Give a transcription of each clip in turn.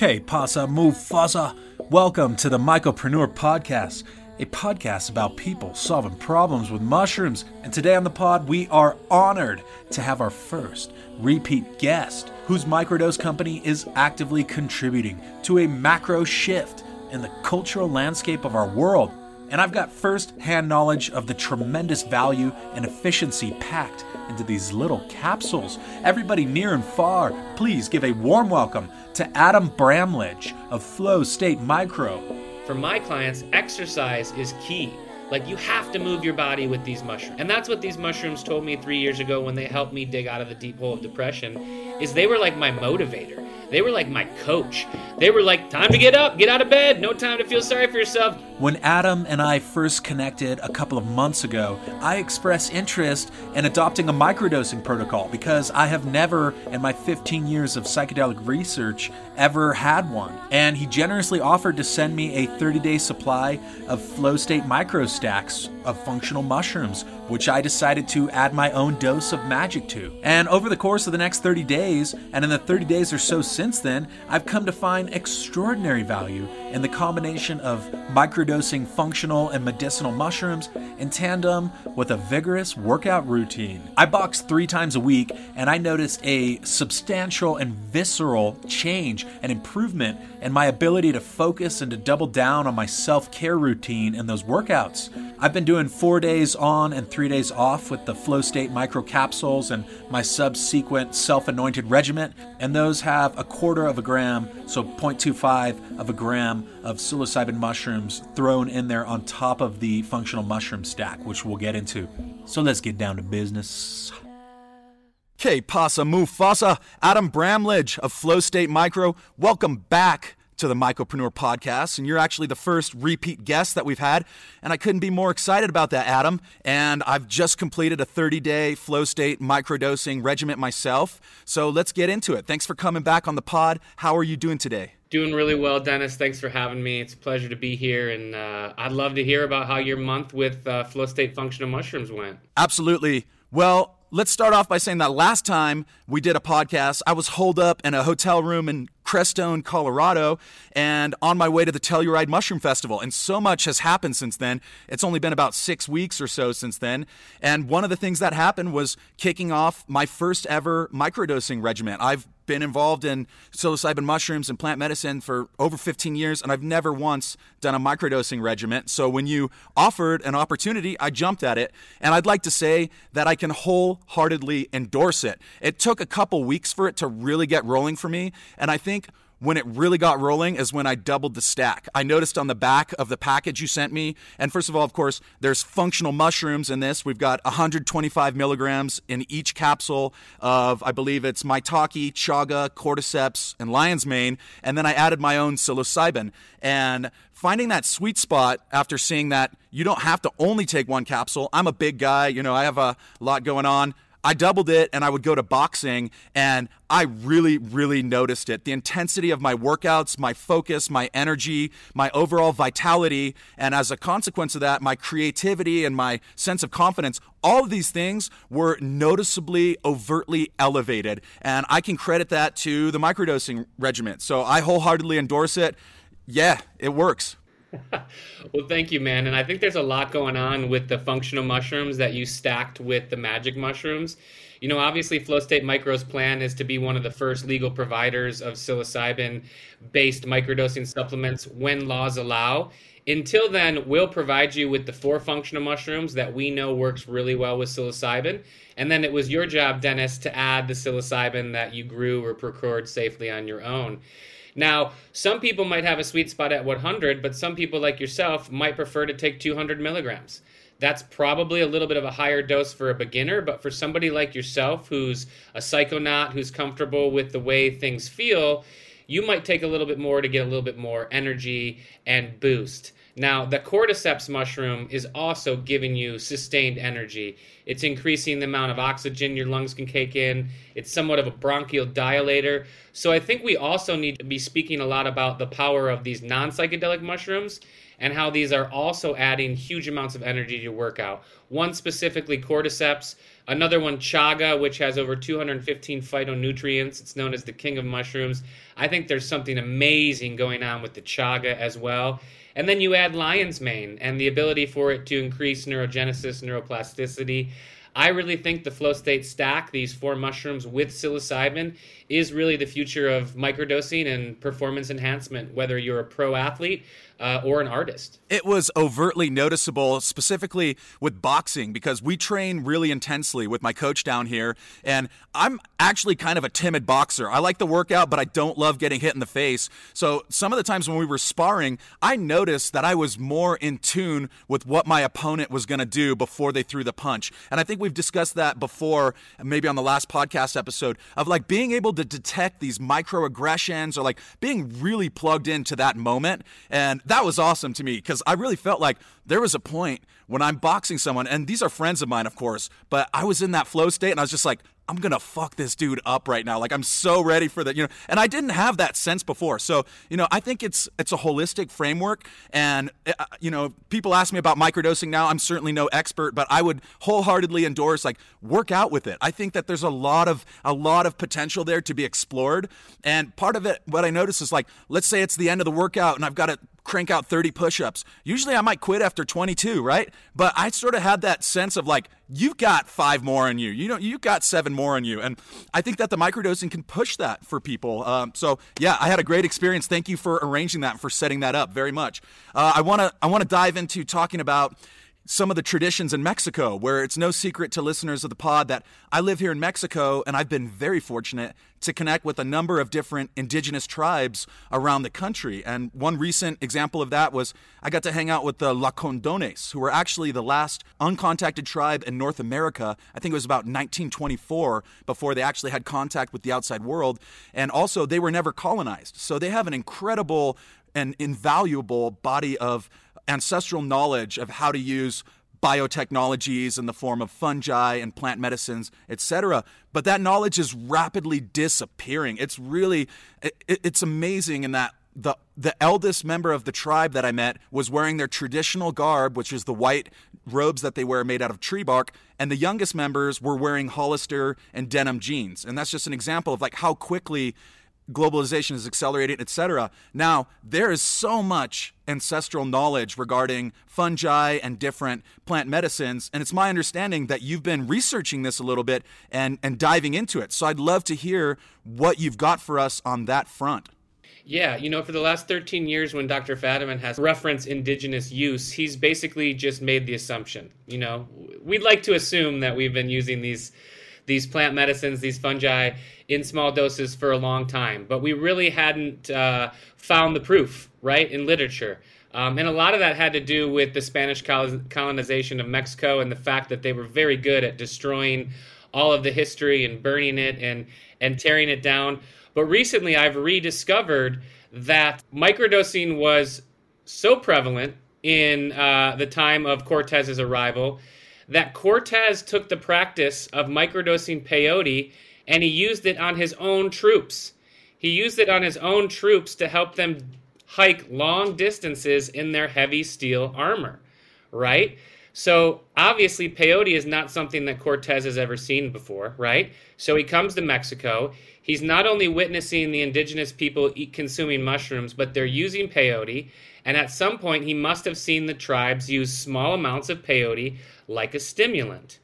Que pasa, Mufasa? Welcome to the Mycopreneur Podcast, a podcast about people solving problems with mushrooms. And today on the pod, we are honored to have our first repeat guest, whose microdose company is actively contributing to a macro shift in the cultural landscape of our world. And I've got first hand knowledge of the tremendous value and efficiency packed into these little capsules. Everybody near and far, please give a warm welcome to Adam Bramlage of Flow State Micro. For my clients, exercise is key. Like you have to move your body with these mushrooms. And that's what these mushrooms told me 3 years ago when they helped me dig out of the deep hole of depression is they were like my motivator. They were like my coach. They were like, time to get up, get out of bed, no time to feel sorry for yourself. When Adam and I first connected a couple of months ago, I expressed interest in adopting a microdosing protocol because I have never, in my 15 years of psychedelic research, ever had one. And he generously offered to send me a 30 day supply of flow state micro stacks of functional mushrooms, which I decided to add my own dose of magic to. And over the course of the next 30 days, and in the 30 days or so since then, I've come to find extraordinary value in the combination of microdosing functional and medicinal mushrooms in tandem with a vigorous workout routine. I box three times a week, and I noticed a substantial and visceral change and improvement in my ability to focus and to double down on my self care routine in those workouts. I've been doing four days on and three days off with the Flow State micro capsules and my subsequent self anointed regimen, and those have a quarter of a gram, so 0.25 of a gram of psilocybin mushrooms thrown in there on top of the functional mushroom stack, which we'll get into. So let's get down to business. Que pasa, Mufasa? Adam Bramlage of Flow State Micro. Welcome back to the Mycopreneur podcast, and you're actually the first repeat guest that we've had. And I couldn't be more excited about that, Adam. And I've just completed a 30 day flow state microdosing regiment myself. So let's get into it. Thanks for coming back on the pod. How are you doing today? Doing really well, Dennis. Thanks for having me. It's a pleasure to be here, and uh, I'd love to hear about how your month with uh, Flow State Functional Mushrooms went. Absolutely. Well, let's start off by saying that last time we did a podcast, I was holed up in a hotel room in Crestone, Colorado, and on my way to the Telluride Mushroom Festival. And so much has happened since then. It's only been about six weeks or so since then. And one of the things that happened was kicking off my first ever microdosing regimen. I've been involved in psilocybin mushrooms and plant medicine for over 15 years, and I've never once done a microdosing regimen. So when you offered an opportunity, I jumped at it. And I'd like to say that I can wholeheartedly endorse it. It took a couple weeks for it to really get rolling for me. And I think when it really got rolling is when I doubled the stack. I noticed on the back of the package you sent me, and first of all, of course, there's functional mushrooms in this. We've got 125 milligrams in each capsule of, I believe it's maitake, chaga, cordyceps, and lion's mane, and then I added my own psilocybin. And finding that sweet spot after seeing that you don't have to only take one capsule. I'm a big guy, you know, I have a lot going on. I doubled it and I would go to boxing and I really, really noticed it. The intensity of my workouts, my focus, my energy, my overall vitality, and as a consequence of that, my creativity and my sense of confidence, all of these things were noticeably, overtly elevated. And I can credit that to the microdosing regimen. So I wholeheartedly endorse it. Yeah, it works. well, thank you, man. And I think there's a lot going on with the functional mushrooms that you stacked with the magic mushrooms. You know, obviously, Flow State Micro's plan is to be one of the first legal providers of psilocybin based microdosing supplements when laws allow. Until then, we'll provide you with the four functional mushrooms that we know works really well with psilocybin. And then it was your job, Dennis, to add the psilocybin that you grew or procured safely on your own. Now, some people might have a sweet spot at 100, but some people like yourself might prefer to take 200 milligrams. That's probably a little bit of a higher dose for a beginner, but for somebody like yourself who's a psychonaut, who's comfortable with the way things feel, you might take a little bit more to get a little bit more energy and boost. Now, the cordyceps mushroom is also giving you sustained energy. It's increasing the amount of oxygen your lungs can take in. It's somewhat of a bronchial dilator. So I think we also need to be speaking a lot about the power of these non psychedelic mushrooms and how these are also adding huge amounts of energy to your workout. One specifically cordyceps, another one chaga, which has over 215 phytonutrients. It's known as the king of mushrooms. I think there's something amazing going on with the chaga as well. And then you add lion's mane and the ability for it to increase neurogenesis, neuroplasticity. I really think the flow state stack, these four mushrooms with psilocybin, is really the future of microdosing and performance enhancement, whether you're a pro athlete uh, or an artist. It was overtly noticeable, specifically with boxing, because we train really intensely with my coach down here. And I'm actually kind of a timid boxer. I like the workout, but I don't love getting hit in the face. So some of the times when we were sparring, I noticed that I was more in tune with what my opponent was going to do before they threw the punch. And I think we've discussed that before, maybe on the last podcast episode, of like being able to detect these microaggressions or like being really plugged into that moment. And that was awesome to me because I really felt like there was a point when I'm boxing someone, and these are friends of mine, of course, but I was in that flow state and I was just like, I'm gonna fuck this dude up right now. Like I'm so ready for that, you know. And I didn't have that sense before. So you know, I think it's it's a holistic framework. And uh, you know, people ask me about microdosing now. I'm certainly no expert, but I would wholeheartedly endorse like work out with it. I think that there's a lot of a lot of potential there to be explored. And part of it, what I notice is like, let's say it's the end of the workout, and I've got to crank out 30 push-ups. Usually I might quit after 22, right? But I sort of had that sense of like you've got 5 more on you. You know, you've got 7 more on you. And I think that the microdosing can push that for people. Um, so, yeah, I had a great experience. Thank you for arranging that and for setting that up very much. Uh, I want to I want to dive into talking about some of the traditions in Mexico, where it's no secret to listeners of the pod that I live here in Mexico and I've been very fortunate to connect with a number of different indigenous tribes around the country. And one recent example of that was I got to hang out with the Lacandones, who were actually the last uncontacted tribe in North America. I think it was about 1924 before they actually had contact with the outside world. And also, they were never colonized. So they have an incredible and invaluable body of ancestral knowledge of how to use biotechnologies in the form of fungi and plant medicines, etc. But that knowledge is rapidly disappearing. It's really it, it's amazing in that the the eldest member of the tribe that I met was wearing their traditional garb, which is the white robes that they wear made out of tree bark, and the youngest members were wearing Hollister and denim jeans. And that's just an example of like how quickly globalization is accelerating, etc. Now, there is so much ancestral knowledge regarding fungi and different plant medicines, and it's my understanding that you've been researching this a little bit and, and diving into it. So I'd love to hear what you've got for us on that front. Yeah, you know, for the last 13 years, when Dr. Fadiman has referenced indigenous use, he's basically just made the assumption. You know, we'd like to assume that we've been using these these plant medicines, these fungi, in small doses for a long time, but we really hadn't uh, found the proof, right, in literature. Um, and a lot of that had to do with the Spanish colonization of Mexico and the fact that they were very good at destroying all of the history and burning it and, and tearing it down. But recently, I've rediscovered that microdosing was so prevalent in uh, the time of Cortez's arrival that Cortez took the practice of microdosing peyote and he used it on his own troops. He used it on his own troops to help them hike long distances in their heavy steel armor, right? So obviously, peyote is not something that Cortez has ever seen before, right? So he comes to Mexico. He's not only witnessing the indigenous people eat consuming mushrooms, but they're using peyote. And at some point, he must have seen the tribes use small amounts of peyote like a stimulant.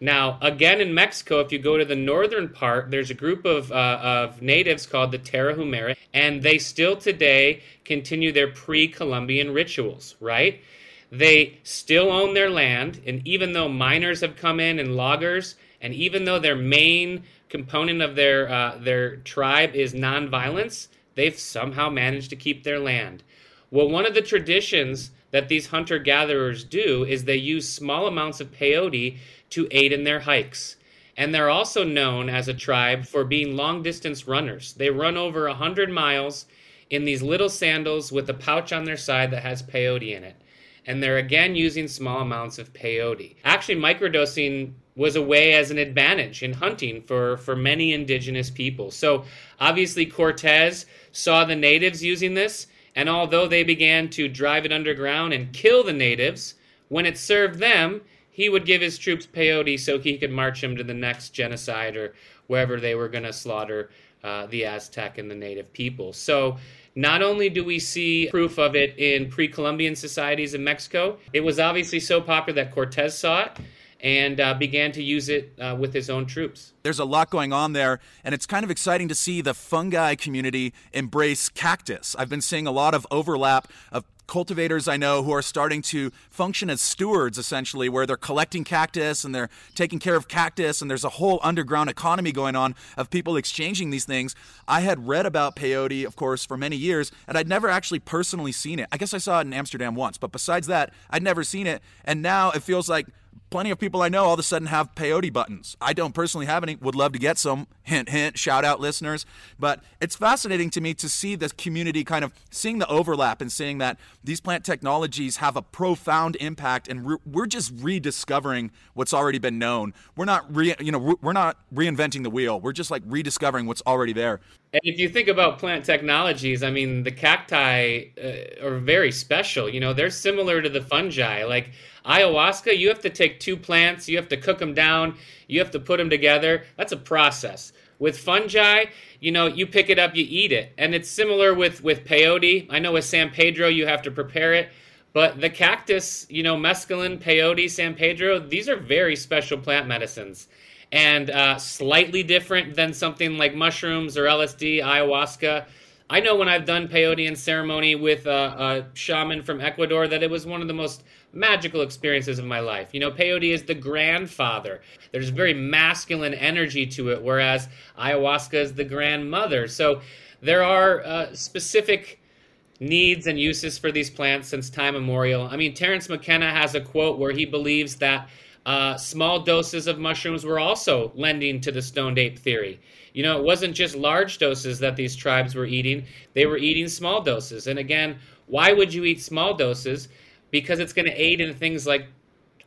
Now, again in Mexico, if you go to the northern part, there's a group of, uh, of natives called the Tarahumara, and they still today continue their pre Columbian rituals, right? They still own their land, and even though miners have come in and loggers, and even though their main component of their, uh, their tribe is nonviolence, they've somehow managed to keep their land. Well, one of the traditions that these hunter gatherers do is they use small amounts of peyote to aid in their hikes. And they're also known as a tribe for being long distance runners. They run over 100 miles in these little sandals with a pouch on their side that has peyote in it. And they're again using small amounts of peyote. Actually, microdosing was a way as an advantage in hunting for, for many indigenous people. So obviously, Cortez saw the natives using this And although they began to drive it underground and kill the natives, when it served them, he would give his troops peyote so he could march them to the next genocide or wherever they were going to slaughter uh, the Aztec and the native people. So not only do we see proof of it in pre Columbian societies in Mexico, it was obviously so popular that Cortez saw it and uh, began to use it uh, with his own troops. There's a lot going on there, and it's kind of exciting to see the fungi community embrace cactus. I've been seeing a lot of overlap of cultivators I know who are starting to function as stewards essentially, where they're collecting cactus and they're taking care of cactus, and there's a whole underground economy going on of people exchanging these things. I had read about peyote, of course, for many years, and I'd never actually personally seen it. I guess I saw it in Amsterdam once, but besides that, I'd never seen it. And now it feels like plenty of people I know all of a sudden have peyote buttons. I don't personally have any, would love to get some. Hint, hint, shout out listeners. But it's fascinating to me to see this community kind of seeing the overlap and seeing that these plant technologies have a profound impact and we're just rediscovering what's already been known. We're not re, you know, we're not reinventing the wheel. We're just like rediscovering what's already there. And if you think about plant technologies, I mean, the cacti uh, are very special. You know, they're similar to the fungi. Like ayahuasca, you have to take two plants, you have to cook them down, you have to put them together. That's a process. With fungi, you know, you pick it up, you eat it. And it's similar with, with peyote. I know with San Pedro, you have to prepare it. But the cactus, you know, mescaline, peyote, San Pedro, these are very special plant medicines and uh, slightly different than something like mushrooms or LSD, ayahuasca. I know when I've done peyote and ceremony with a, a, shaman from Ecuador that it was one of the most magical experiences of my life. You know, peyote is the grandfather. There's very masculine energy to it, whereas ayahuasca is the grandmother. So there are uh, specific needs and uses for these plants since time immemorial. I mean, Terence McKenna has a quote where he believes that uh, small doses of mushrooms were also lending to the stoned ape theory. You know, it wasn't just large doses that these tribes were eating, they were eating small doses. And again, why would you eat small doses? Because it's going to aid in things like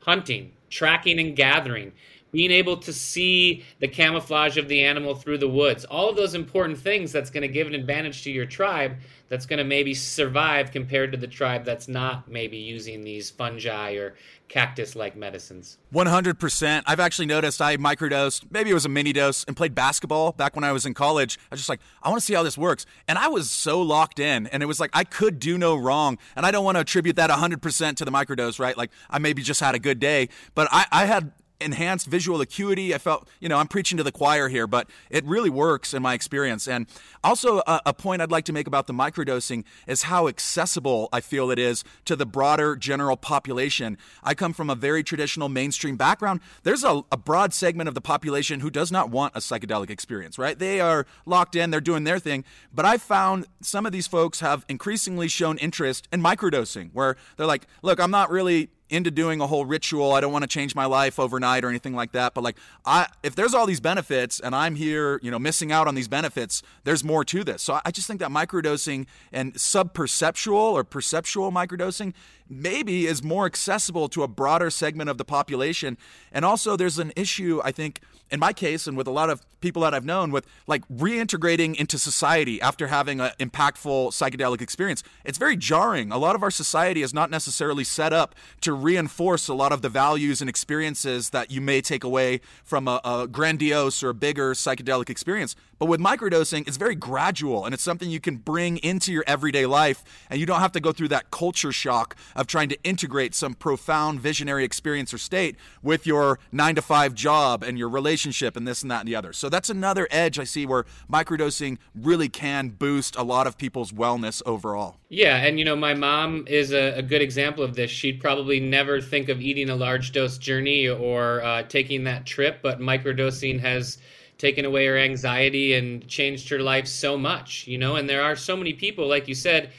hunting, tracking, and gathering, being able to see the camouflage of the animal through the woods. All of those important things that's going to give an advantage to your tribe that's going to maybe survive compared to the tribe that's not maybe using these fungi or cactus like medicines. 100%. I've actually noticed I microdosed, maybe it was a mini dose, and played basketball back when I was in college. I was just like, I want to see how this works. And I was so locked in, and it was like, I could do no wrong. And I don't want to attribute that 100% to the microdose, right? Like, I maybe just had a good day, but I, I had enhanced visual acuity. I felt, you know, I'm preaching to the choir here, but it really works in my experience. And also, a, a, point I'd like to make about the microdosing is how accessible I feel it is to the broader general population. I come from a very traditional mainstream background. There's a, a broad segment of the population who does not want a psychedelic experience, right? They are locked in, they're doing their thing. But I found some of these folks have increasingly shown interest in microdosing, where they're like, look, I'm not really into doing a whole ritual. I don't want to change my life overnight or anything like that. But like, I if there's all these benefits and I'm here, you know, missing out on these benefits, there's more to this. So I just think that microdosing and subperceptual or perceptual microdosing maybe is more accessible to a broader segment of the population. And also, there's an issue I think in my case and with a lot of people that I've known with like reintegrating into society after having an impactful psychedelic experience. It's very jarring. A lot of our society is not necessarily set up to reinforce a lot of the values and experiences that you may take away from a, a grandiose or bigger psychedelic experience. But with microdosing, it's very gradual and it's something you can bring into your everyday life and you don't have to go through that culture shock of trying to integrate some profound visionary experience or state with your nine to five job and your relationship and this and that and the other. So that's another edge I see where microdosing really can boost a lot of people's wellness overall. Yeah, and you know, my mom is a, a good example of this. She'd probably never think of eating a large dose journey or uh, taking that trip, but microdosing has taken away her anxiety and changed her life so much, you know, and there are so many people, like you said,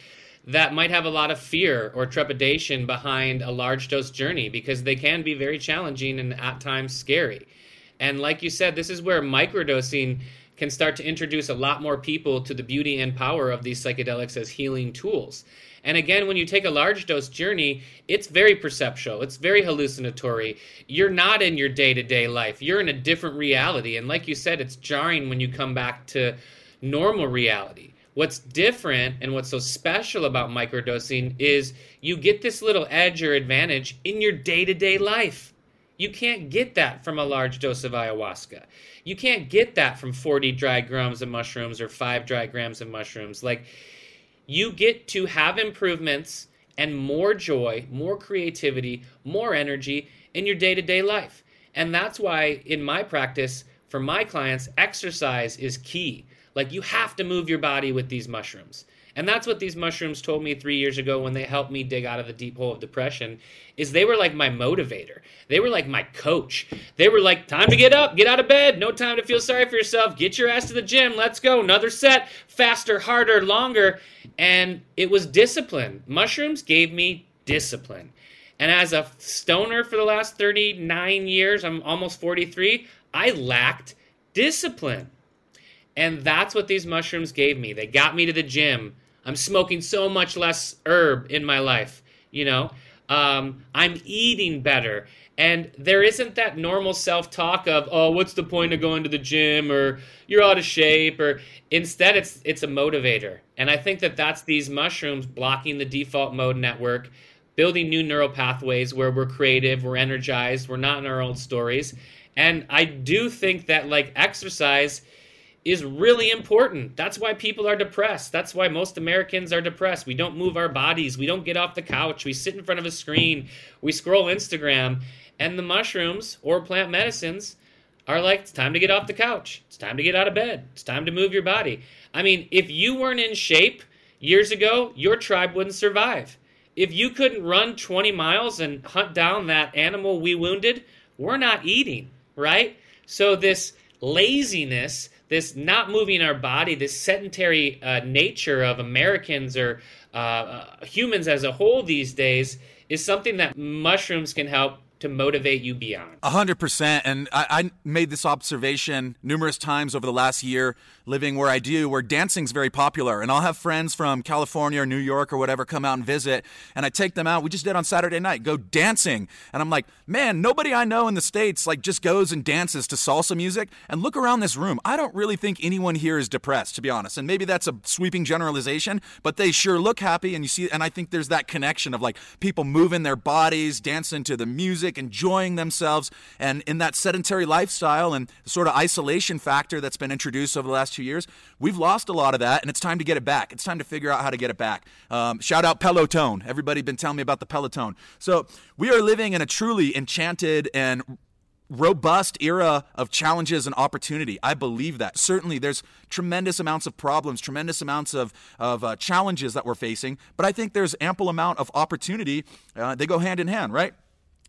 that might have a lot of fear or trepidation behind a large dose journey because they can be very challenging and at times scary. And like you said, this is where microdosing can start to introduce a lot more people to the beauty and power of these psychedelics as healing tools. And again, when you take a large dose journey, it's very perceptual, it's very hallucinatory. You're not in your day to day life, you're in a different reality. And like you said, it's jarring when you come back to normal reality. What's different and what's so special about microdosing is you get this little edge or advantage in your day to day life. You can't get that from a large dose of ayahuasca. You can't get that from 40 dry grams of mushrooms or 5 dry grams of mushrooms. Like, you get to have improvements and more joy, more creativity, more energy in your day to day life. And that's why, in my practice, for my clients, exercise is key. Like, you have to move your body with these mushrooms. And that's what these mushrooms told me three years ago when they helped me dig out of the deep hole of depression. Is they were like my motivator. They were like my coach. They were like, time to get up, get out of bed, no time to feel sorry for yourself. Get your ass to the gym. Let's go. Another set, faster, harder, longer. And it was discipline. Mushrooms gave me discipline. And as a stoner for the last 39 years, I'm almost 43, I lacked discipline. And that's what these mushrooms gave me. They got me to the gym. I'm smoking so much less herb in my life, you know. Um, I'm eating better. And there isn't that normal self talk of, oh, what's the point of going to the gym or you're out of shape or instead it's it's a motivator. And I think that that's these mushrooms blocking the default mode network, building new neural pathways where we're creative, we're energized, we're not in our old stories. And I do think that like exercise is really important. That's why people are depressed. That's why most Americans are depressed. We don't move our bodies. We don't get off the couch. We sit in front of a screen. We scroll Instagram. And the mushrooms or plant medicines are like, it's time to get off the couch. It's time to get out of bed. It's time to move your body. I mean, if you weren't in shape years ago, your tribe wouldn't survive. If you couldn't run 20 miles and hunt down that animal we wounded, we're not eating, right? So, this laziness this not moving our body, this sedentary uh, nature of Americans or uh, uh, humans as a whole these days is something that mushrooms can help to motivate you beyond. A hundred percent. And I, I, made this observation numerous times over the last year living where I do, where dancing's very popular. And I'll have friends from California or New York or whatever come out and visit. And I take them out. We just did on Saturday night, go dancing. And I'm like, man, nobody I know in the States like just goes and dances to salsa music. And look around this room. I don't really think anyone here is depressed, to be honest. And maybe that's a sweeping generalization, but they sure look happy. And you see, and I think there's that connection of like people moving their bodies, dancing to the music, enjoying themselves. And in that sedentary lifestyle and sort of isolation factor that's been introduced over the last two years, we've lost a lot of that, and it's time to get it back. It's time to figure out how to get it back. Um, shout out Peloton. Everybody been telling me about the Peloton. So we are living in a truly enchanted and robust era of challenges and opportunity. I believe that. Certainly, there's tremendous amounts of problems, tremendous amounts of, of uh, challenges that we're facing, but I think there's ample amount of opportunity. Uh, they go hand in hand, right?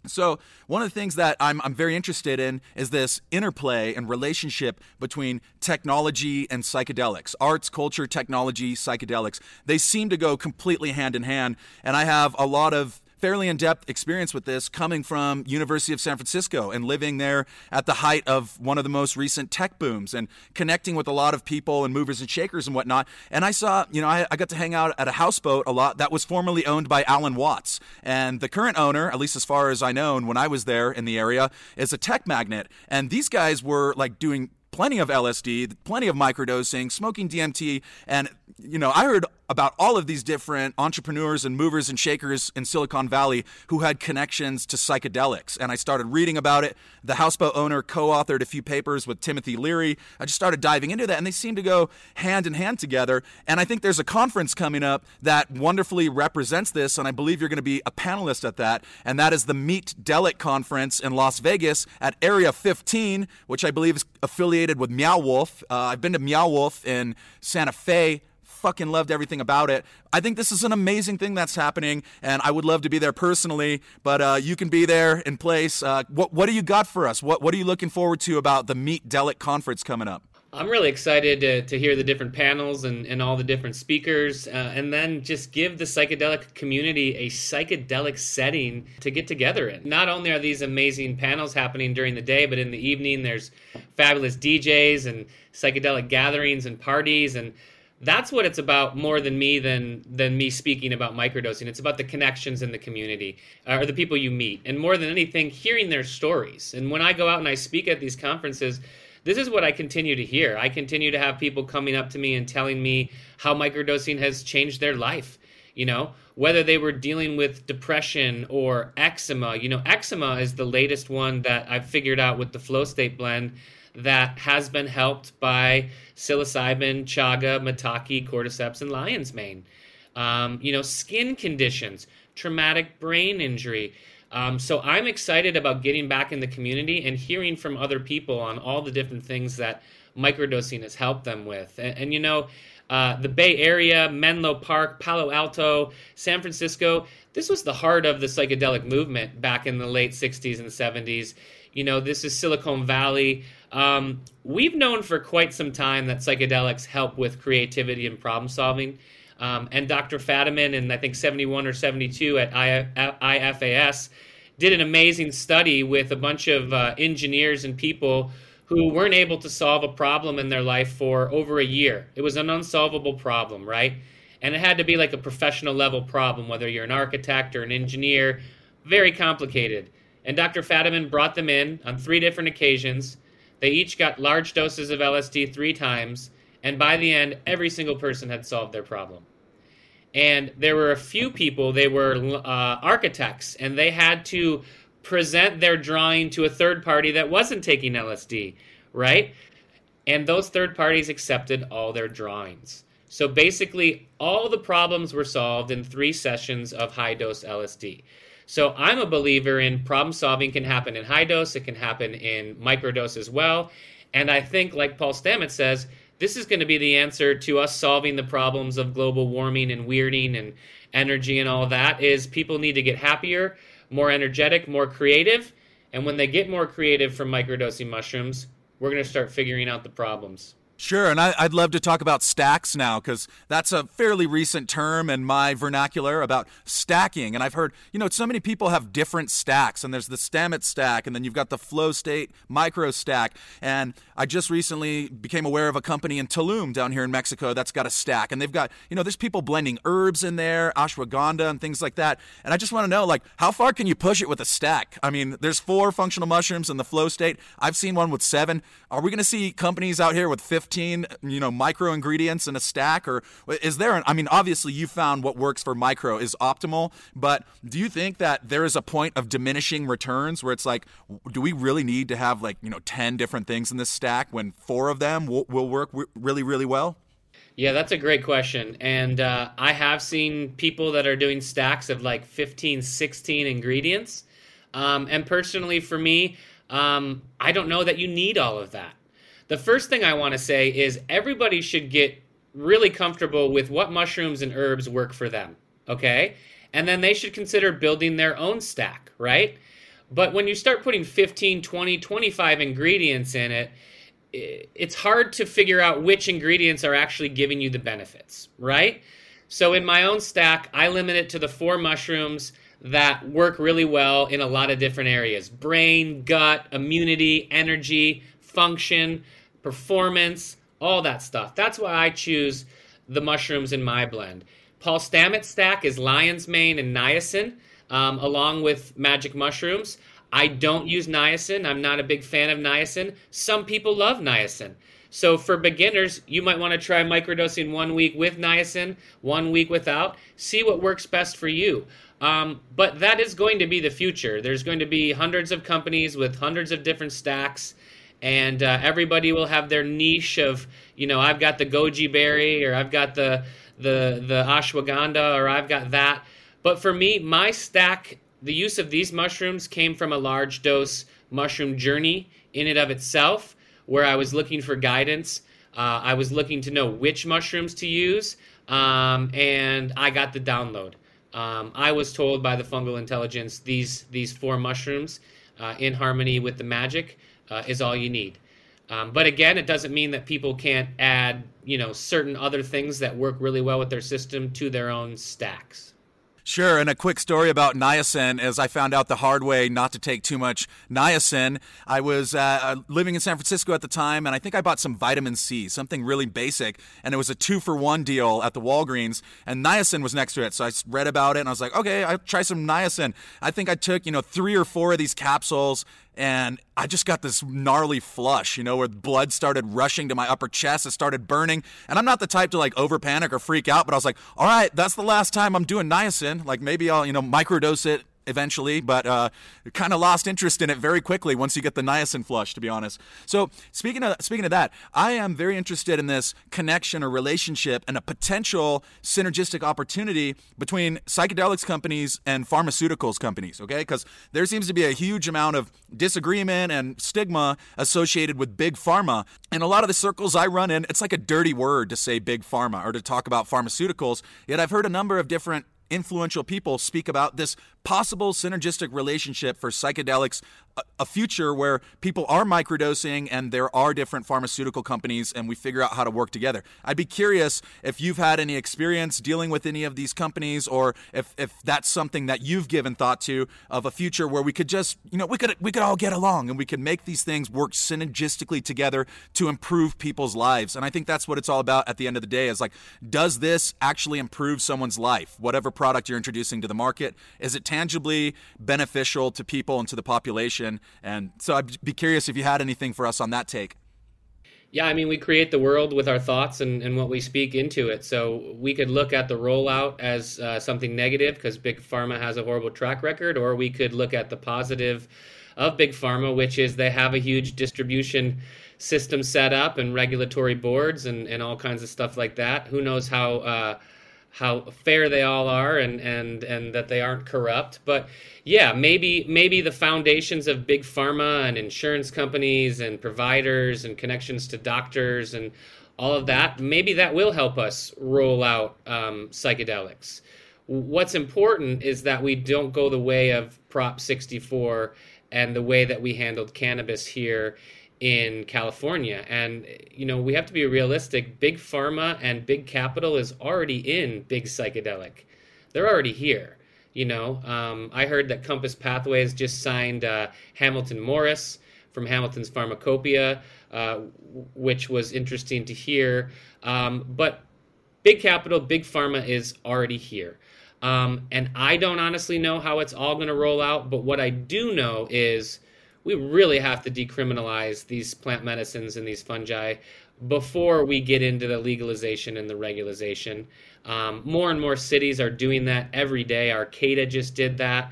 So, one of the things that I'm, I'm very interested in is this interplay and relationship between technology and psychedelics. Arts, culture, technology, psychedelics. They seem to go completely hand in hand. And I have a lot of fairly in-depth experience with this coming from University of San Francisco and living there at the height of one of the most recent tech booms and connecting with a lot of people and movers and shakers and whatnot. And I saw, you know, I, I got to hang out at a houseboat a lot that was formerly owned by Alan Watts. And the current owner, at least as far as I know, and when I was there in the area, is a tech magnet. And these guys were like doing plenty of LSD, plenty of microdosing, smoking DMT, and you know, I heard about all of these different entrepreneurs and movers and shakers in Silicon Valley who had connections to psychedelics. And I started reading about it. The houseboat owner co authored a few papers with Timothy Leary. I just started diving into that, and they seem to go hand in hand together. And I think there's a conference coming up that wonderfully represents this, and I believe you're going to be a panelist at that. And that is the Meet Delic Conference in Las Vegas at Area 15, which I believe is affiliated with Meow Wolf. Uh, I've been to Meow Wolf in Santa Fe fucking loved everything about it. I think this is an amazing thing that's happening, and I would love to be there personally. But uh, you can be there in place. Uh, what What do you got for us? What What are you looking forward to about the Meet Delic conference coming up? I'm really excited to, to hear the different panels and, and all the different speakers, uh, and then just give the psychedelic community a psychedelic setting to get together in. Not only are these amazing panels happening during the day, but in the evening, there's fabulous DJs and psychedelic gatherings and parties. And that's what it's about more than me than than me speaking about microdosing it's about the connections in the community uh, or the people you meet and more than anything hearing their stories and when i go out and i speak at these conferences this is what I continue to hear. I continue to have people coming up to me and telling me how microdosing has changed their life. You know, whether they were dealing with depression or eczema. You know, eczema is the latest one that I've figured out with the flow state blend that has been helped by psilocybin, chaga, maitake, cordyceps, and lion's mane. Um, you know, skin conditions, traumatic brain injury. Um, so I'm excited about getting back in the community and hearing from other people on all the different things that microdosing has helped them with. And, and you know, uh, the Bay Area, Menlo Park, Palo Alto, San Francisco, this was the heart of the psychedelic movement back in the late 60s and 70s. You know, this is Silicon Valley. Um, we've known for quite some time that psychedelics help with creativity and problem solving. Um, and Dr. Fadiman in I think 71 or 72 at IFAS did an amazing study with a bunch of uh, engineers and people who weren't able to solve a problem in their life for over a year. It was an unsolvable problem, right? And it had to be like a professional level problem, whether you're an architect or an engineer, very complicated. And Dr. Fadiman brought them in on three different occasions. They each got large doses of LSD three times and by the end, every single person had solved their problem. And there were a few people, they were uh, architects, and they had to present their drawing to a third party that wasn't taking LSD, right? And those third parties accepted all their drawings. So basically, all the problems were solved in three sessions of high dose LSD. So I'm a believer in problem solving can happen in high dose, it can happen in microdose as well. And I think, like Paul Stamets says, this is going to be the answer to us solving the problems of global warming and weirding and energy and all that is people need to get happier more energetic more creative. And when they get more creative from microdosing mushrooms we're going to start figuring out the problems Sure, and I, would love to talk about stacks now because that's a fairly recent term in my vernacular about stacking. And I've heard, you know, so many people have different stacks, and there's the Stamets stack, and then you've got the Flow State micro stack. And I just recently became aware of a company in Tulum down here in Mexico that's got a stack, and they've got, you know, there's people blending herbs in there, ashwagandha, and things like that. And I just want to know, like, how far can you push it with a stack? I mean, there's four functional mushrooms in the Flow State. I've seen one with seven. Are we going to see companies out here with 50? 15 you know micro ingredients in a stack or is there an, i mean obviously you found what works for micro is optimal but do you think that there is a point of diminishing returns where it's like do we really need to have like you know 10 different things in this stack when four of them will, will work really really well yeah, that's a great question. And uh, I have seen people that are doing stacks of like 15, 16 ingredients. Um, and personally, for me, um, I don't know that you need all of that. The first thing I want to say is everybody should get really comfortable with what mushrooms and herbs work for them, okay? And then they should consider building their own stack, right? But when you start putting 15, 20, 25 ingredients in it, it's hard to figure out which ingredients are actually giving you the benefits, right? So in my own stack, I limit it to the four mushrooms that work really well in a lot of different areas brain, gut, immunity, energy, function, performance, all that stuff. That's why I choose the mushrooms in my blend. Paul Stamets stack is lion's mane and niacin, um, along with magic mushrooms. I don't use niacin. I'm not a big fan of niacin. Some people love niacin. So for beginners, you might want to try microdosing one week with niacin, one week without. See what works best for you. Um, but that is going to be the future. There's going to be hundreds of companies with hundreds of different stacks and uh, everybody will have their niche of you know I've got the goji berry or I've got the the the ashwagandha or I've got that. But for me, my stack, the use of these mushrooms came from a large dose mushroom journey in and of itself, where I was looking for guidance. Uh, I was looking to know which mushrooms to use, um, and I got the download. Um, I was told by the fungal intelligence these these four mushrooms, uh, in harmony with the magic, uh, is all you need. Um, but again, it doesn't mean that people can't add, you know, certain other things that work really well with their system to their own stacks. Sure, and a quick story about niacin As I found out the hard way not to take too much niacin. I was uh, uh, living in San Francisco at the time, and I think I bought some vitamin C, something really basic, and it was a two for one deal at the Walgreens, and niacin was next to it. So I read about it, and I was like, okay, I'll try some niacin. I think I took, you know, three or four of these capsules, and I just got this gnarly flush, you know, where blood started rushing to my upper chest. It started burning. And I'm not the type to like over panic or freak out, but I was like, all right, that's the last time I'm doing niacin. Like maybe I'll, you know, microdose it eventually, but uh, kind of lost interest in it very quickly once you get the niacin flush, to be honest. So speaking of speaking of that, I am very interested in this connection or relationship and a potential synergistic opportunity between psychedelics companies and pharmaceuticals companies. Okay, because there seems to be a huge amount of disagreement and stigma associated with big pharma. In a lot of the circles I run in, it's like a dirty word to say big pharma or to talk about pharmaceuticals. Yet I've heard a number of different influential people speak about this possible synergistic relationship for psychedelics a future where people are microdosing and there are different pharmaceutical companies and we figure out how to work together. I'd be curious if you've had any experience dealing with any of these companies or if, if that's something that you've given thought to of a future where we could just, you know, we could we could all get along and we could make these things work synergistically together to improve people's lives. And I think that's what it's all about at the end of the day is like does this actually improve someone's life? Whatever product you're introducing to the market, is it tangibly beneficial to people and to the population? And so I'd be curious if you had anything for us on that take. Yeah, I mean, we create the world with our thoughts and, and what we speak into it. So we could look at the rollout as uh, something negative because Big Pharma has a horrible track record, or we could look at the positive of Big Pharma, which is they have a huge distribution system set up and regulatory boards and, and all kinds of stuff like that. Who knows how. Uh, how fair they all are and and and that they aren't corrupt. But yeah maybe maybe the foundations of big pharma and insurance companies and providers and connections to doctors and all of that maybe that will help us roll out um, psychedelics. What's important is that we don't go the way of prop 64 and the way that we handled cannabis here in California. And, you know, we have to be realistic. Big pharma and big capital is already in big psychedelic, they're already here. You know, um, I heard that Compass Pathways just signed uh, Hamilton Morris from Hamilton's Pharmacopoeia, uh, which was interesting to hear. Um, but big capital, big pharma is already here. Um, and I don't honestly know how it's all going to roll out, but what I do know is we really have to decriminalize these plant medicines and these fungi before we get into the legalization and the regularization. Um, more and more cities are doing that every day. Arcata just did that.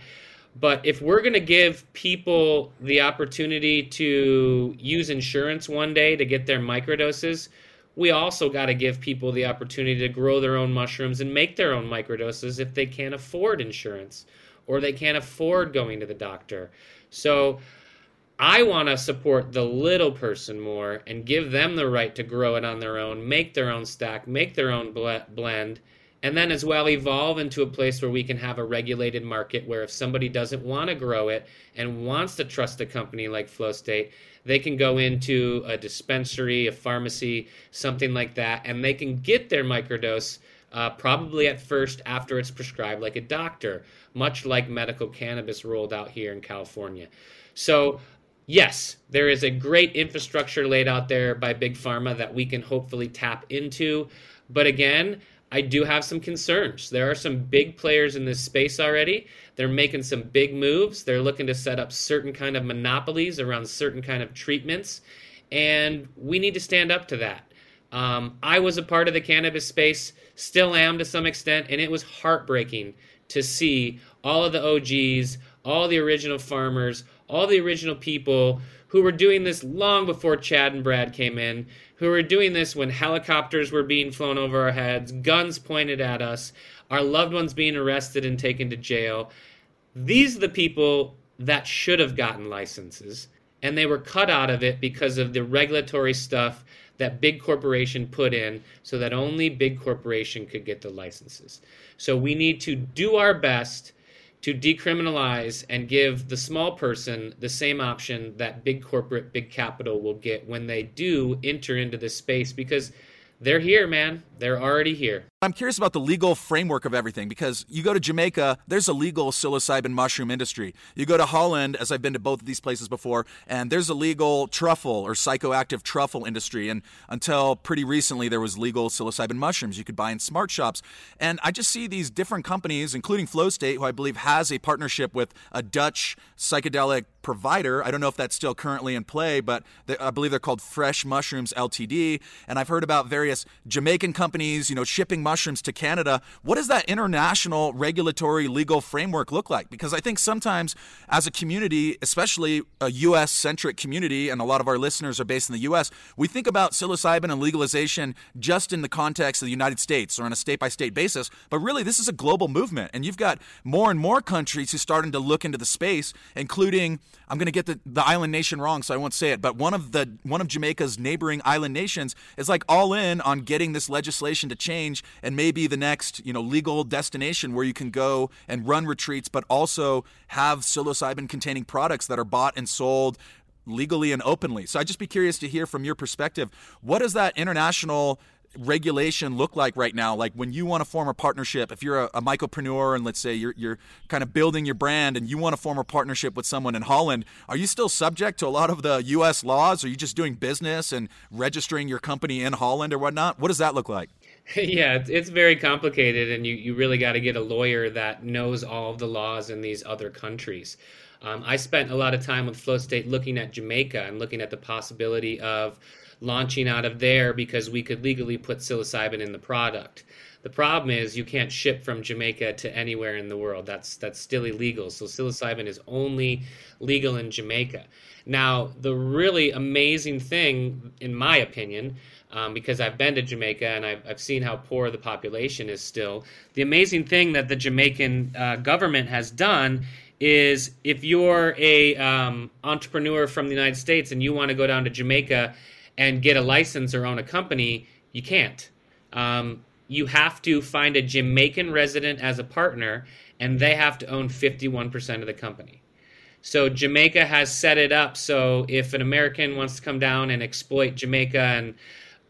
But if we're going to give people the opportunity to use insurance one day to get their microdoses, we also got to give people the opportunity to grow their own mushrooms and make their own microdoses if they can't afford insurance or they can't afford going to the doctor. So, I want to support the little person more and give them the right to grow it on their own, make their own stack, make their own blend, and then as well evolve into a place where we can have a regulated market where if somebody doesn't want to grow it and wants to trust a company like Flow State, they can go into a dispensary, a pharmacy, something like that, and they can get their microdose uh, probably at first after it's prescribed like a doctor, much like medical cannabis rolled out here in California. So yes, there is a great infrastructure laid out there by Big Pharma that we can hopefully tap into. But again, I do have some concerns. There are some big players in this space already. They're making some big moves. They're looking to set up certain kind of monopolies around certain kind of treatments, and we need to stand up to that. Um, I was a part of the cannabis space, still am to some extent, and it was heartbreaking to see all of the OGs, all the original farmers, all the original people who were doing this long before Chad and Brad came in, who were doing this when helicopters were being flown over our heads, guns pointed at us, our loved ones being arrested and taken to jail. These are the people that should have gotten licenses, and they were cut out of it because of the regulatory stuff that big corporation put in so that only big corporation could get the licenses. So we need to do our best to decriminalize and give the small person the same option that big corporate, big capital will get when they do enter into this space because they're here, man. They're already here. I'm curious about the legal framework of everything because you go to Jamaica, there's a legal psilocybin mushroom industry. You go to Holland, as I've been to both of these places before, and there's a legal truffle or psychoactive truffle industry. And until pretty recently, there was legal psilocybin mushrooms you could buy in smart shops. And I just see these different companies, including Flow State, who I believe has a partnership with a Dutch psychedelic provider. I don't know if that's still currently in play, but I believe they're called Fresh Mushrooms Ltd. And I've heard about various Jamaican companies, you know, shipping mushrooms to Canada. What does that international regulatory legal framework look like? Because I think sometimes as a community, especially a US centric community, and a lot of our listeners are based in the US, we think about psilocybin and legalization just in the context of the United States or on a state by state basis. But really, this is a global movement. And you've got more and more countries who are starting to look into the space, including I'm going to get the, the island nation wrong, so I won't say it. But one of the one of Jamaica's neighboring island nations is like all in on getting this legislation to change, and maybe the next you know legal destination where you can go and run retreats, but also have psilocybin containing products that are bought and sold legally and openly. So I'd just be curious to hear from your perspective. What does that international regulation look like right now? Like when you want to form a partnership, if you're a, a mycopreneur and let's say you're, you're kind of building your brand and you want to form a partnership with someone in Holland, are you still subject to a lot of the U.S. laws? Are you just doing business and registering your company in Holland or whatnot? What does that look like? Yeah, it's, it's very complicated, and you, you really got to get a lawyer that knows all of the laws in these other countries. Um, I spent a lot of time with Flow State looking at Jamaica and looking at the possibility of launching out of there because we could legally put psilocybin in the product. The problem is you can't ship from Jamaica to anywhere in the world. That's that's still illegal. So psilocybin is only legal in Jamaica. Now, the really amazing thing, in my opinion, um, because I've been to Jamaica and I've, I've, seen how poor the population is still. The amazing thing that the Jamaican uh, government has done is if you're a um, entrepreneur from the United States and you want to go down to Jamaica and get a license or own a company, you can't. Um, you have to find a Jamaican resident as a partner, and they have to own 51% of the company. So Jamaica has set it up so if an American wants to come down and exploit Jamaica and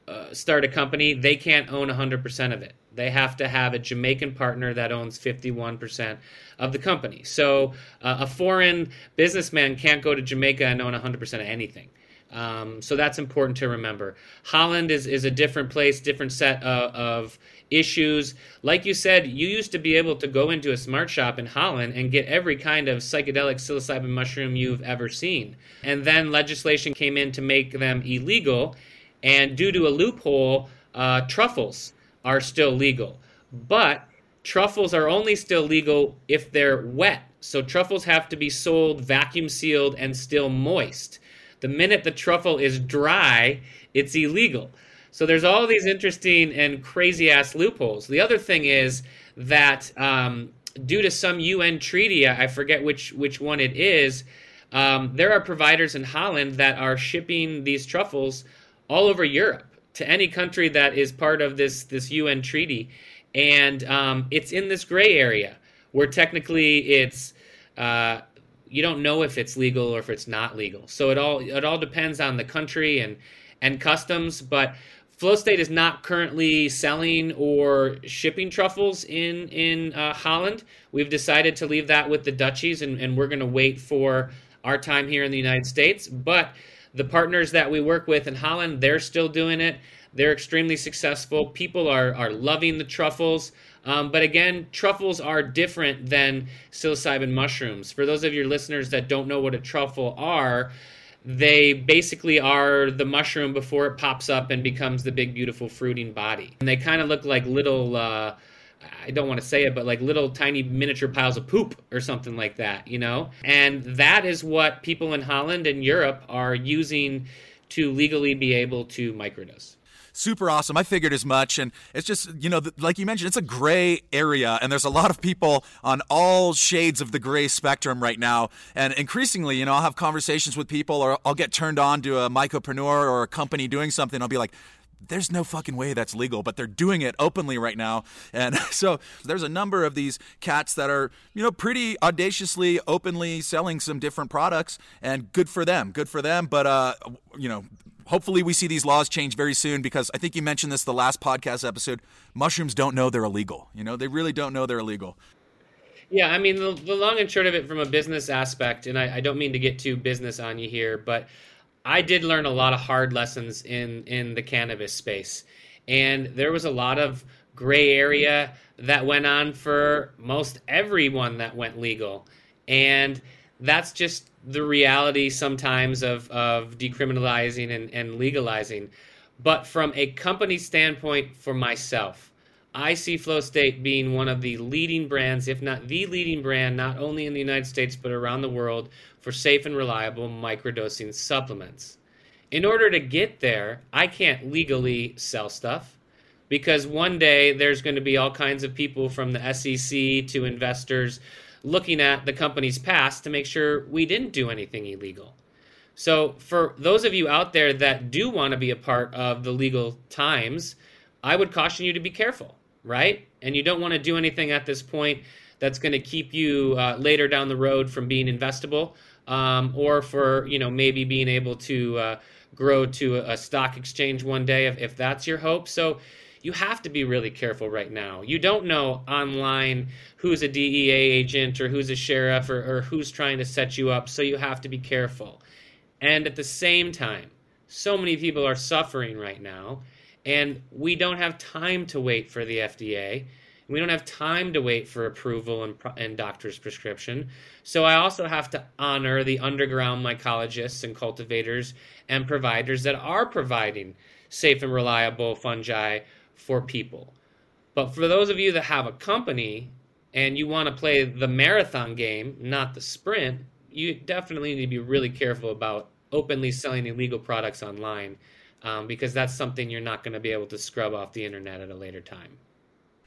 uh, start a company, they can't own 100% of it. They have to have a Jamaican partner that owns 51% of the company. So uh, a foreign businessman can't go to Jamaica and own 100% of anything. Um, so that's important to remember. Holland is, is a different place, different set of, of, issues. Like you said, you used to be able to go into a smart shop in Holland and get every kind of psychedelic psilocybin mushroom you've ever seen. And then legislation came in to make them illegal. And due to a loophole, uh, truffles are still legal. But truffles are only still legal if they're wet. So truffles have to be sold vacuum sealed and still moist. The minute the truffle is dry, it's illegal. So there's all these interesting and crazy ass loopholes. The other thing is that um, due to some UN treaty, I forget which which one it is, um, there are providers in Holland that are shipping these truffles all over Europe to any country that is part of this this UN treaty, and um, it's in this gray area where technically it's uh, you don't know if it's legal or if it's not legal. So it all it all depends on the country and and customs. But Flow State is not currently selling or shipping truffles in in uh, Holland. We've decided to leave that with the Dutchies, and, and we're going to wait for our time here in the United States. But the partners that we work with in Holland, they're still doing it. They're extremely successful. People are are loving the truffles. Um, but again, truffles are different than psilocybin mushrooms. For those of your listeners that don't know what a truffle are, they basically are the mushroom before it pops up and becomes the big, beautiful fruiting body. And they kind of look like little. Uh, I don't want to say it, but like little tiny miniature piles of poop or something like that, you know? And that is what people in Holland and Europe are using to legally be able to microdose super awesome. I figured as much. And it's just, you know, like you mentioned, it's a gray area, and there's a lot of people on all shades of the gray spectrum right now. And increasingly, you know, I'll have conversations with people, or I'll get turned on to a mycopreneur or a company doing something. I'll be like, there's no fucking way that's legal, but they're doing it openly right now. And so there's a number of these cats that are, you know, pretty audaciously, openly selling some different products, and good for them, good for them. But, uh, you know, hopefully we see these laws change very soon because I think you mentioned this the last podcast episode. Mushrooms don't know they're illegal. You know, they really don't know they're illegal. Yeah, I mean, the, the long and short of it from a business aspect, and I, I don't mean to get too business on you here, but I did learn a lot of hard lessons in in the cannabis space, and there was a lot of gray area that went on for most everyone that went legal, and that's just the reality sometimes of of decriminalizing and, and legalizing. But from a company standpoint, for myself, I see Flow State being one of the leading brands, if not the leading brand, not only in the United States but around the world for safe and reliable microdosing supplements. In order to get there, I can't legally sell stuff because one day there's going to be all kinds of people from the SEC to investors looking at the company's past to make sure we didn't do anything illegal. So, for those of you out there that do want to be a part of the legal times, I would caution you to be careful, right? And you don't want to do anything at this point that's going to keep you uh, later down the road from being investable um, or for you know maybe being able to uh, grow to a, stock exchange one day if, if that's your hope. So you have to be really careful right now. You don't know online who's a DEA agent or who's a sheriff or, or who's trying to set you up. So you have to be careful. And at the same time, so many people are suffering right now, and we don't have time to wait for the FDA. We don't have time to wait for approval and, and doctor's prescription. So I also have to honor the underground mycologists and cultivators and providers that are providing safe and reliable fungi for people. But for those of you that have a company and you want to play the marathon game, not the sprint, you definitely need to be really careful about openly selling illegal products online um, because that's something you're not going to be able to scrub off the internet at a later time.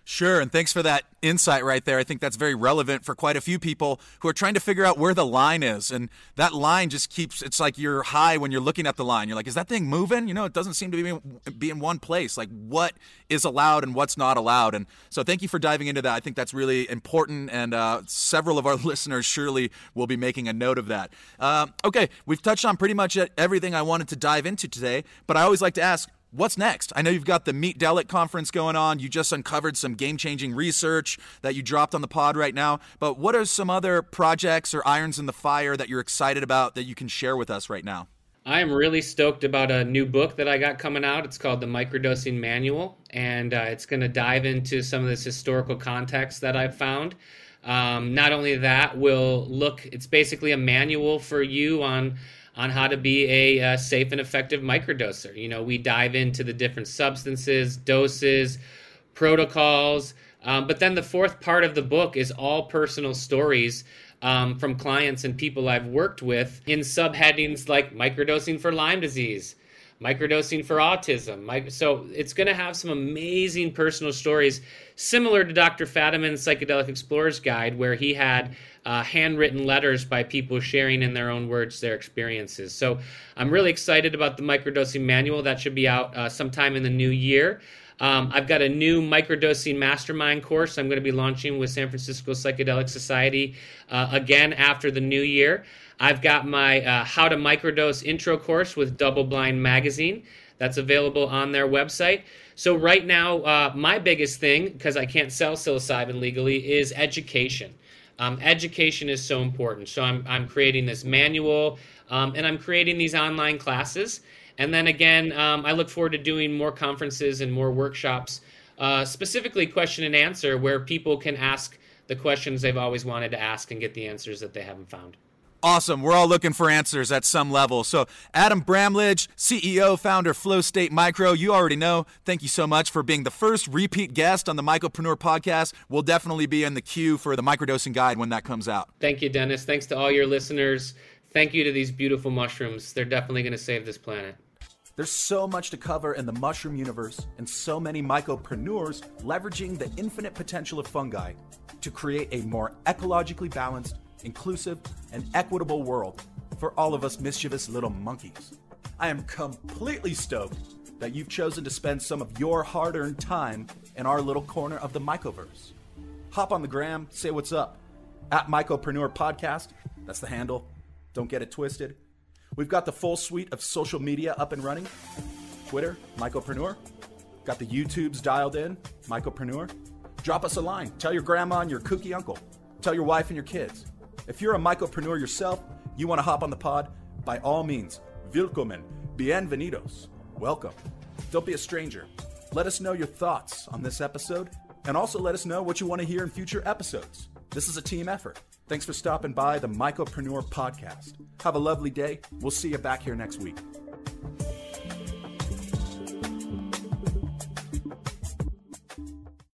Sure, and thanks for that insight right there. I think that's very relevant for quite a few people who are trying to figure out where the line is. And that line just keeps, it's like you're high when you're looking at the line. You're like, is that thing moving? You know, it doesn't seem to be, be in one place. Like, what is allowed and what's not allowed? And so, thank you for diving into that. I think that's really important. And uh, several of our listeners surely will be making a note of that. Uh, okay, we've touched on pretty much everything I wanted to dive into today, but I always like to ask, what's next? I know you've got the Meet Delic conference going on. You just uncovered some game changing research that you dropped on the pod right now. But what are some other projects or irons in the fire that you're excited about that you can share with us right now? I am really stoked about a new book that I got coming out. It's called The Microdosing Manual, and uh, it's going to dive into some of this historical context that I've found. Um, not only that, we'll look, it's basically a manual for you on on how to be a uh, safe and effective microdoser. You know, we dive into the different substances, doses, protocols. Um, but then the fourth part of the book is all personal stories um, from clients and people I've worked with in subheadings like microdosing for Lyme disease, microdosing for autism. So it's going to have some amazing personal stories, similar to Dr. Fadiman's Psychedelic Explorer's Guide, where he had uh, handwritten letters by people sharing in their own words their experiences. So I'm really excited about the microdosing manual that should be out uh, sometime in the new year. Um, I've got a new microdosing mastermind course I'm going to be launching with San Francisco Psychedelic Society uh, again after the new year. I've got my uh, How to Microdose intro course with Double Blind Magazine that's available on their website. So, right now, uh, my biggest thing, because I can't sell psilocybin legally, is education. Um, education is so important. So I'm, I'm creating this manual um, and I'm creating these online classes. And then again, um, I look forward to doing more conferences and more workshops, uh, specifically question and answer, where people can ask the questions they've always wanted to ask and get the answers that they haven't found. Awesome. We're all looking for answers at some level. So, Adam Bramlage, CEO, founder, Flow State Micro, you already know. Thank you so much for being the first repeat guest on the Mycopreneur podcast. We'll definitely be in the queue for the microdosing guide when that comes out. Thank you, Dennis. Thanks to all your listeners. Thank you to these beautiful mushrooms. They're definitely going to save this planet. There's so much to cover in the mushroom universe, and so many mycopreneurs leveraging the infinite potential of fungi to create a more ecologically balanced inclusive, and equitable world for all of us mischievous little monkeys. I am completely stoked that you've chosen to spend some of your hard earned time in our little corner of the Mycoverse. Hop on the gram, say what's up. At Mycopreneur Podcast, that's the handle. Don't get it twisted. We've got the full suite of social media up and running Twitter, Mycopreneur. Got the YouTubes dialed in, Mycopreneur. Drop us a line. Tell your grandma and your kooky uncle. Tell your wife and your kids. If you're a mycopreneur yourself, you want to hop on the pod, by all means, willkommen, bienvenidos, welcome. Don't be a stranger. Let us know your thoughts on this episode, and also let us know what you want to hear in future episodes. This is a team effort. Thanks for stopping by the Mycopreneur Podcast. Have a lovely day. We'll see you back here next week.